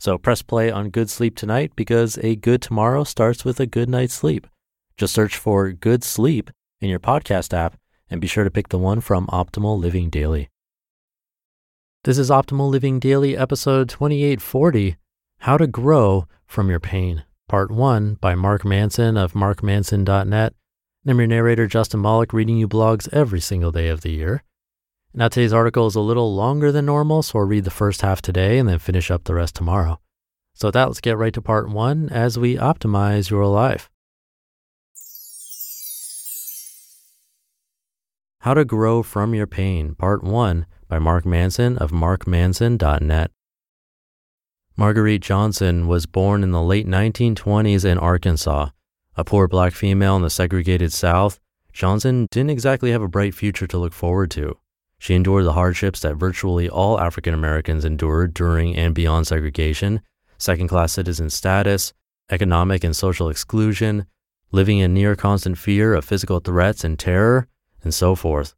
So press play on Good Sleep tonight because a good tomorrow starts with a good night's sleep. Just search for Good Sleep in your podcast app and be sure to pick the one from Optimal Living Daily. This is Optimal Living Daily, episode 2840 How to Grow from Your Pain, part one by Mark Manson of markmanson.net. I'm your narrator, Justin Malik, reading you blogs every single day of the year. Now, today's article is a little longer than normal, so I'll read the first half today and then finish up the rest tomorrow. So, with that, let's get right to part one as we optimize your life. How to Grow from Your Pain, Part 1 by Mark Manson of markmanson.net. Marguerite Johnson was born in the late 1920s in Arkansas. A poor black female in the segregated South, Johnson didn't exactly have a bright future to look forward to. She endured the hardships that virtually all African Americans endured during and beyond segregation second class citizen status, economic and social exclusion, living in near constant fear of physical threats and terror, and so forth.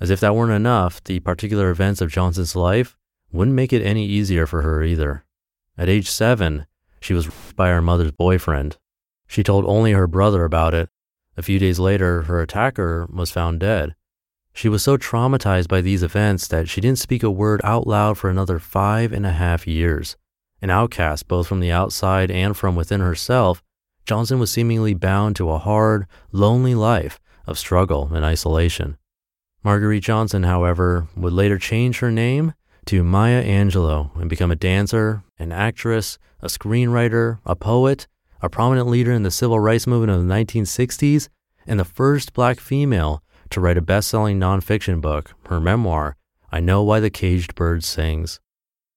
As if that weren't enough, the particular events of Johnson's life wouldn't make it any easier for her either. At age seven, she was raped by her mother's boyfriend. She told only her brother about it. A few days later, her attacker was found dead. She was so traumatized by these events that she didn't speak a word out loud for another five and a half years. An outcast both from the outside and from within herself, Johnson was seemingly bound to a hard, lonely life of struggle and isolation. Marguerite Johnson, however, would later change her name to Maya Angelou and become a dancer, an actress, a screenwriter, a poet, a prominent leader in the civil rights movement of the 1960s, and the first black female to write a best selling nonfiction book, her memoir, I Know Why the Caged Bird Sings.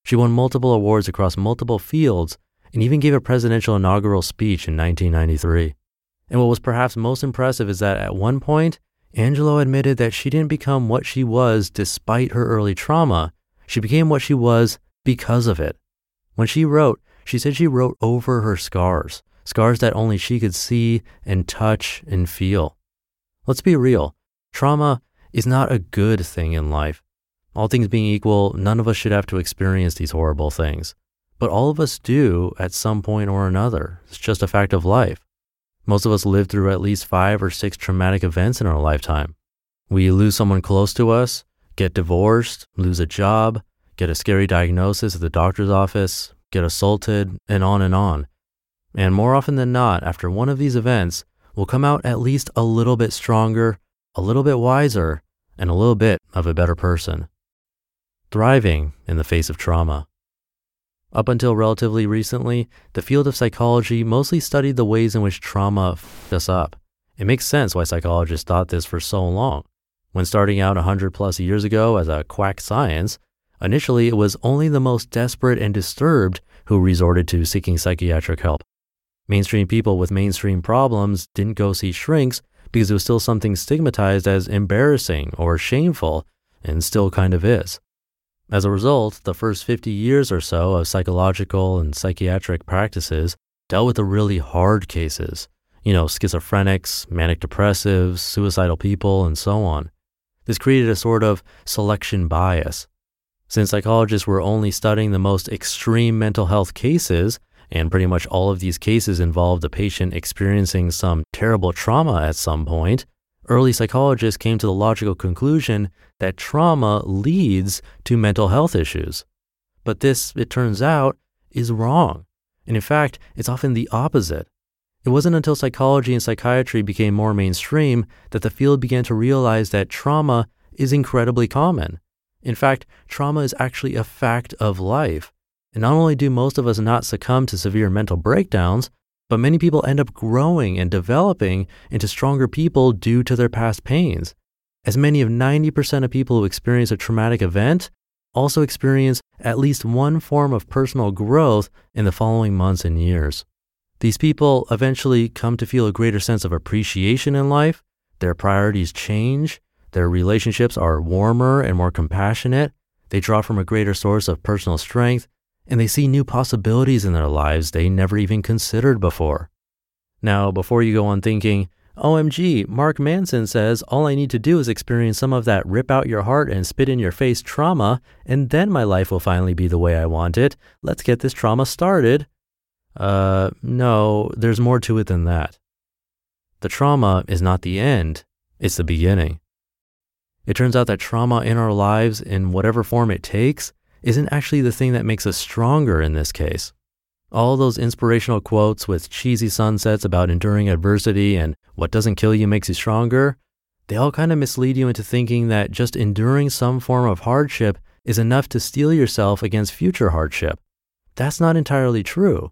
She won multiple awards across multiple fields and even gave a presidential inaugural speech in 1993. And what was perhaps most impressive is that at one point, Angelou admitted that she didn't become what she was despite her early trauma. She became what she was because of it. When she wrote, she said she wrote over her scars, scars that only she could see and touch and feel. Let's be real. Trauma is not a good thing in life. All things being equal, none of us should have to experience these horrible things. But all of us do at some point or another. It's just a fact of life. Most of us live through at least five or six traumatic events in our lifetime. We lose someone close to us, get divorced, lose a job, get a scary diagnosis at the doctor's office, get assaulted, and on and on. And more often than not, after one of these events, we'll come out at least a little bit stronger, a little bit wiser, and a little bit of a better person. Thriving in the face of trauma. Up until relatively recently, the field of psychology mostly studied the ways in which trauma f***ed us up. It makes sense why psychologists thought this for so long. When starting out 100 plus years ago as a quack science, initially it was only the most desperate and disturbed who resorted to seeking psychiatric help. Mainstream people with mainstream problems didn't go see shrinks because it was still something stigmatized as embarrassing or shameful, and still kind of is. As a result, the first 50 years or so of psychological and psychiatric practices dealt with the really hard cases, you know, schizophrenics, manic depressives, suicidal people, and so on. This created a sort of selection bias. Since psychologists were only studying the most extreme mental health cases, and pretty much all of these cases involved a patient experiencing some terrible trauma at some point, early psychologists came to the logical conclusion that trauma leads to mental health issues. But this, it turns out, is wrong. And in fact, it's often the opposite. It wasn't until psychology and psychiatry became more mainstream that the field began to realize that trauma is incredibly common. In fact, trauma is actually a fact of life. And not only do most of us not succumb to severe mental breakdowns, but many people end up growing and developing into stronger people due to their past pains. As many of 90% of people who experience a traumatic event also experience at least one form of personal growth in the following months and years. These people eventually come to feel a greater sense of appreciation in life, their priorities change, their relationships are warmer and more compassionate, they draw from a greater source of personal strength, and they see new possibilities in their lives they never even considered before. Now, before you go on thinking, OMG, Mark Manson says all I need to do is experience some of that rip out your heart and spit in your face trauma, and then my life will finally be the way I want it. Let's get this trauma started. Uh, no, there's more to it than that. The trauma is not the end, it's the beginning. It turns out that trauma in our lives, in whatever form it takes, isn't actually the thing that makes us stronger in this case. All those inspirational quotes with cheesy sunsets about enduring adversity and what doesn't kill you makes you stronger, they all kind of mislead you into thinking that just enduring some form of hardship is enough to steel yourself against future hardship. That's not entirely true.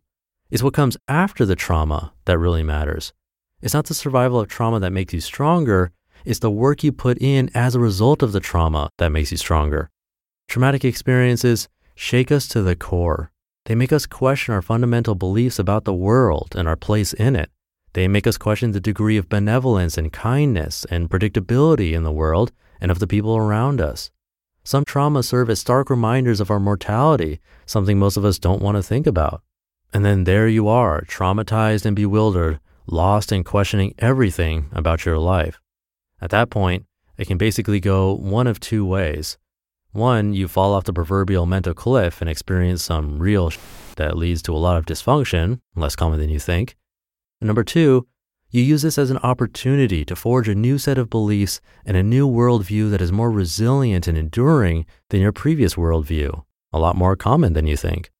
It's what comes after the trauma that really matters. It's not the survival of trauma that makes you stronger, it's the work you put in as a result of the trauma that makes you stronger. Traumatic experiences shake us to the core. They make us question our fundamental beliefs about the world and our place in it. They make us question the degree of benevolence and kindness and predictability in the world and of the people around us. Some traumas serve as stark reminders of our mortality, something most of us don't want to think about. And then there you are, traumatized and bewildered, lost and questioning everything about your life. At that point, it can basically go one of two ways. One, you fall off the proverbial mental cliff and experience some real sh- that leads to a lot of dysfunction, less common than you think. And number two, you use this as an opportunity to forge a new set of beliefs and a new worldview that is more resilient and enduring than your previous worldview, a lot more common than you think.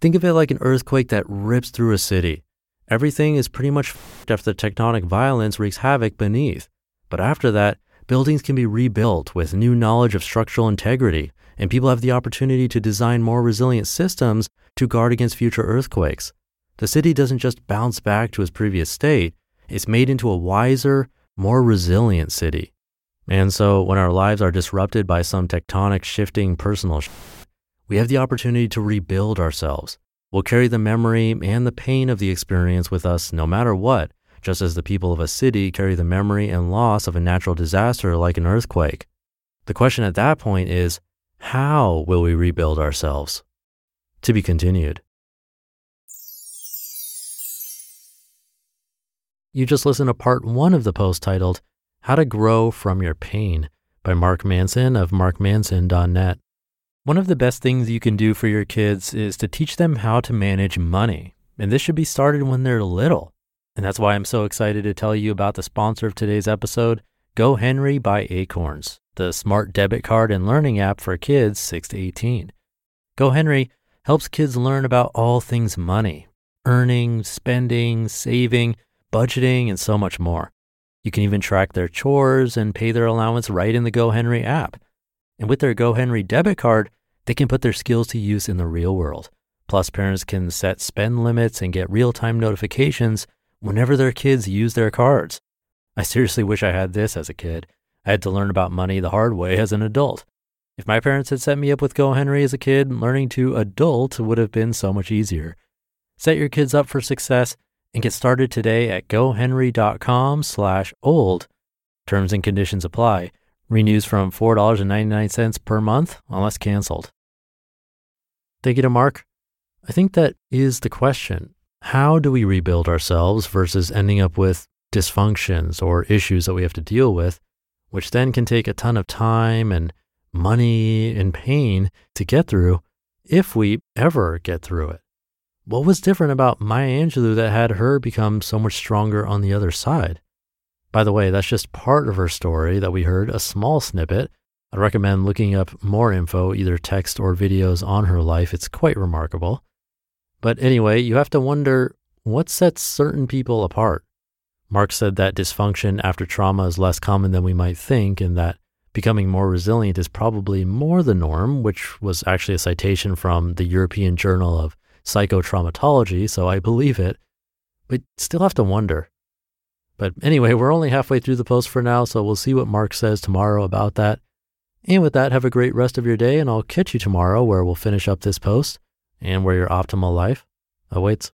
Think of it like an earthquake that rips through a city. Everything is pretty much after the tectonic violence wreaks havoc beneath. But after that, buildings can be rebuilt with new knowledge of structural integrity, and people have the opportunity to design more resilient systems to guard against future earthquakes. The city doesn't just bounce back to its previous state, it's made into a wiser, more resilient city. And so when our lives are disrupted by some tectonic shifting personal sh- we have the opportunity to rebuild ourselves. We'll carry the memory and the pain of the experience with us no matter what, just as the people of a city carry the memory and loss of a natural disaster like an earthquake. The question at that point is how will we rebuild ourselves? To be continued. You just listened to part one of the post titled How to Grow from Your Pain by Mark Manson of markmanson.net. One of the best things you can do for your kids is to teach them how to manage money. And this should be started when they're little. And that's why I'm so excited to tell you about the sponsor of today's episode, GoHenry by Acorns, the smart debit card and learning app for kids 6 to 18. GoHenry helps kids learn about all things money, earning, spending, saving, budgeting, and so much more. You can even track their chores and pay their allowance right in the GoHenry app. And with their GoHenry debit card, they can put their skills to use in the real world. Plus, parents can set spend limits and get real time notifications whenever their kids use their cards. I seriously wish I had this as a kid. I had to learn about money the hard way as an adult. If my parents had set me up with GoHenry as a kid, learning to adult would have been so much easier. Set your kids up for success and get started today at gohenry.com slash old. Terms and conditions apply. Renews from $4.99 per month unless canceled. Thank you to Mark. I think that is the question how do we rebuild ourselves versus ending up with dysfunctions or issues that we have to deal with, which then can take a ton of time and money and pain to get through if we ever get through it. What was different about Maya Angelou that had her become so much stronger on the other side? By the way, that's just part of her story that we heard, a small snippet. I'd recommend looking up more info, either text or videos on her life. It's quite remarkable. But anyway, you have to wonder what sets certain people apart? Mark said that dysfunction after trauma is less common than we might think, and that becoming more resilient is probably more the norm, which was actually a citation from the European Journal of Psychotraumatology, so I believe it. But still have to wonder. But anyway, we're only halfway through the post for now, so we'll see what Mark says tomorrow about that. And with that, have a great rest of your day, and I'll catch you tomorrow where we'll finish up this post and where your optimal life awaits.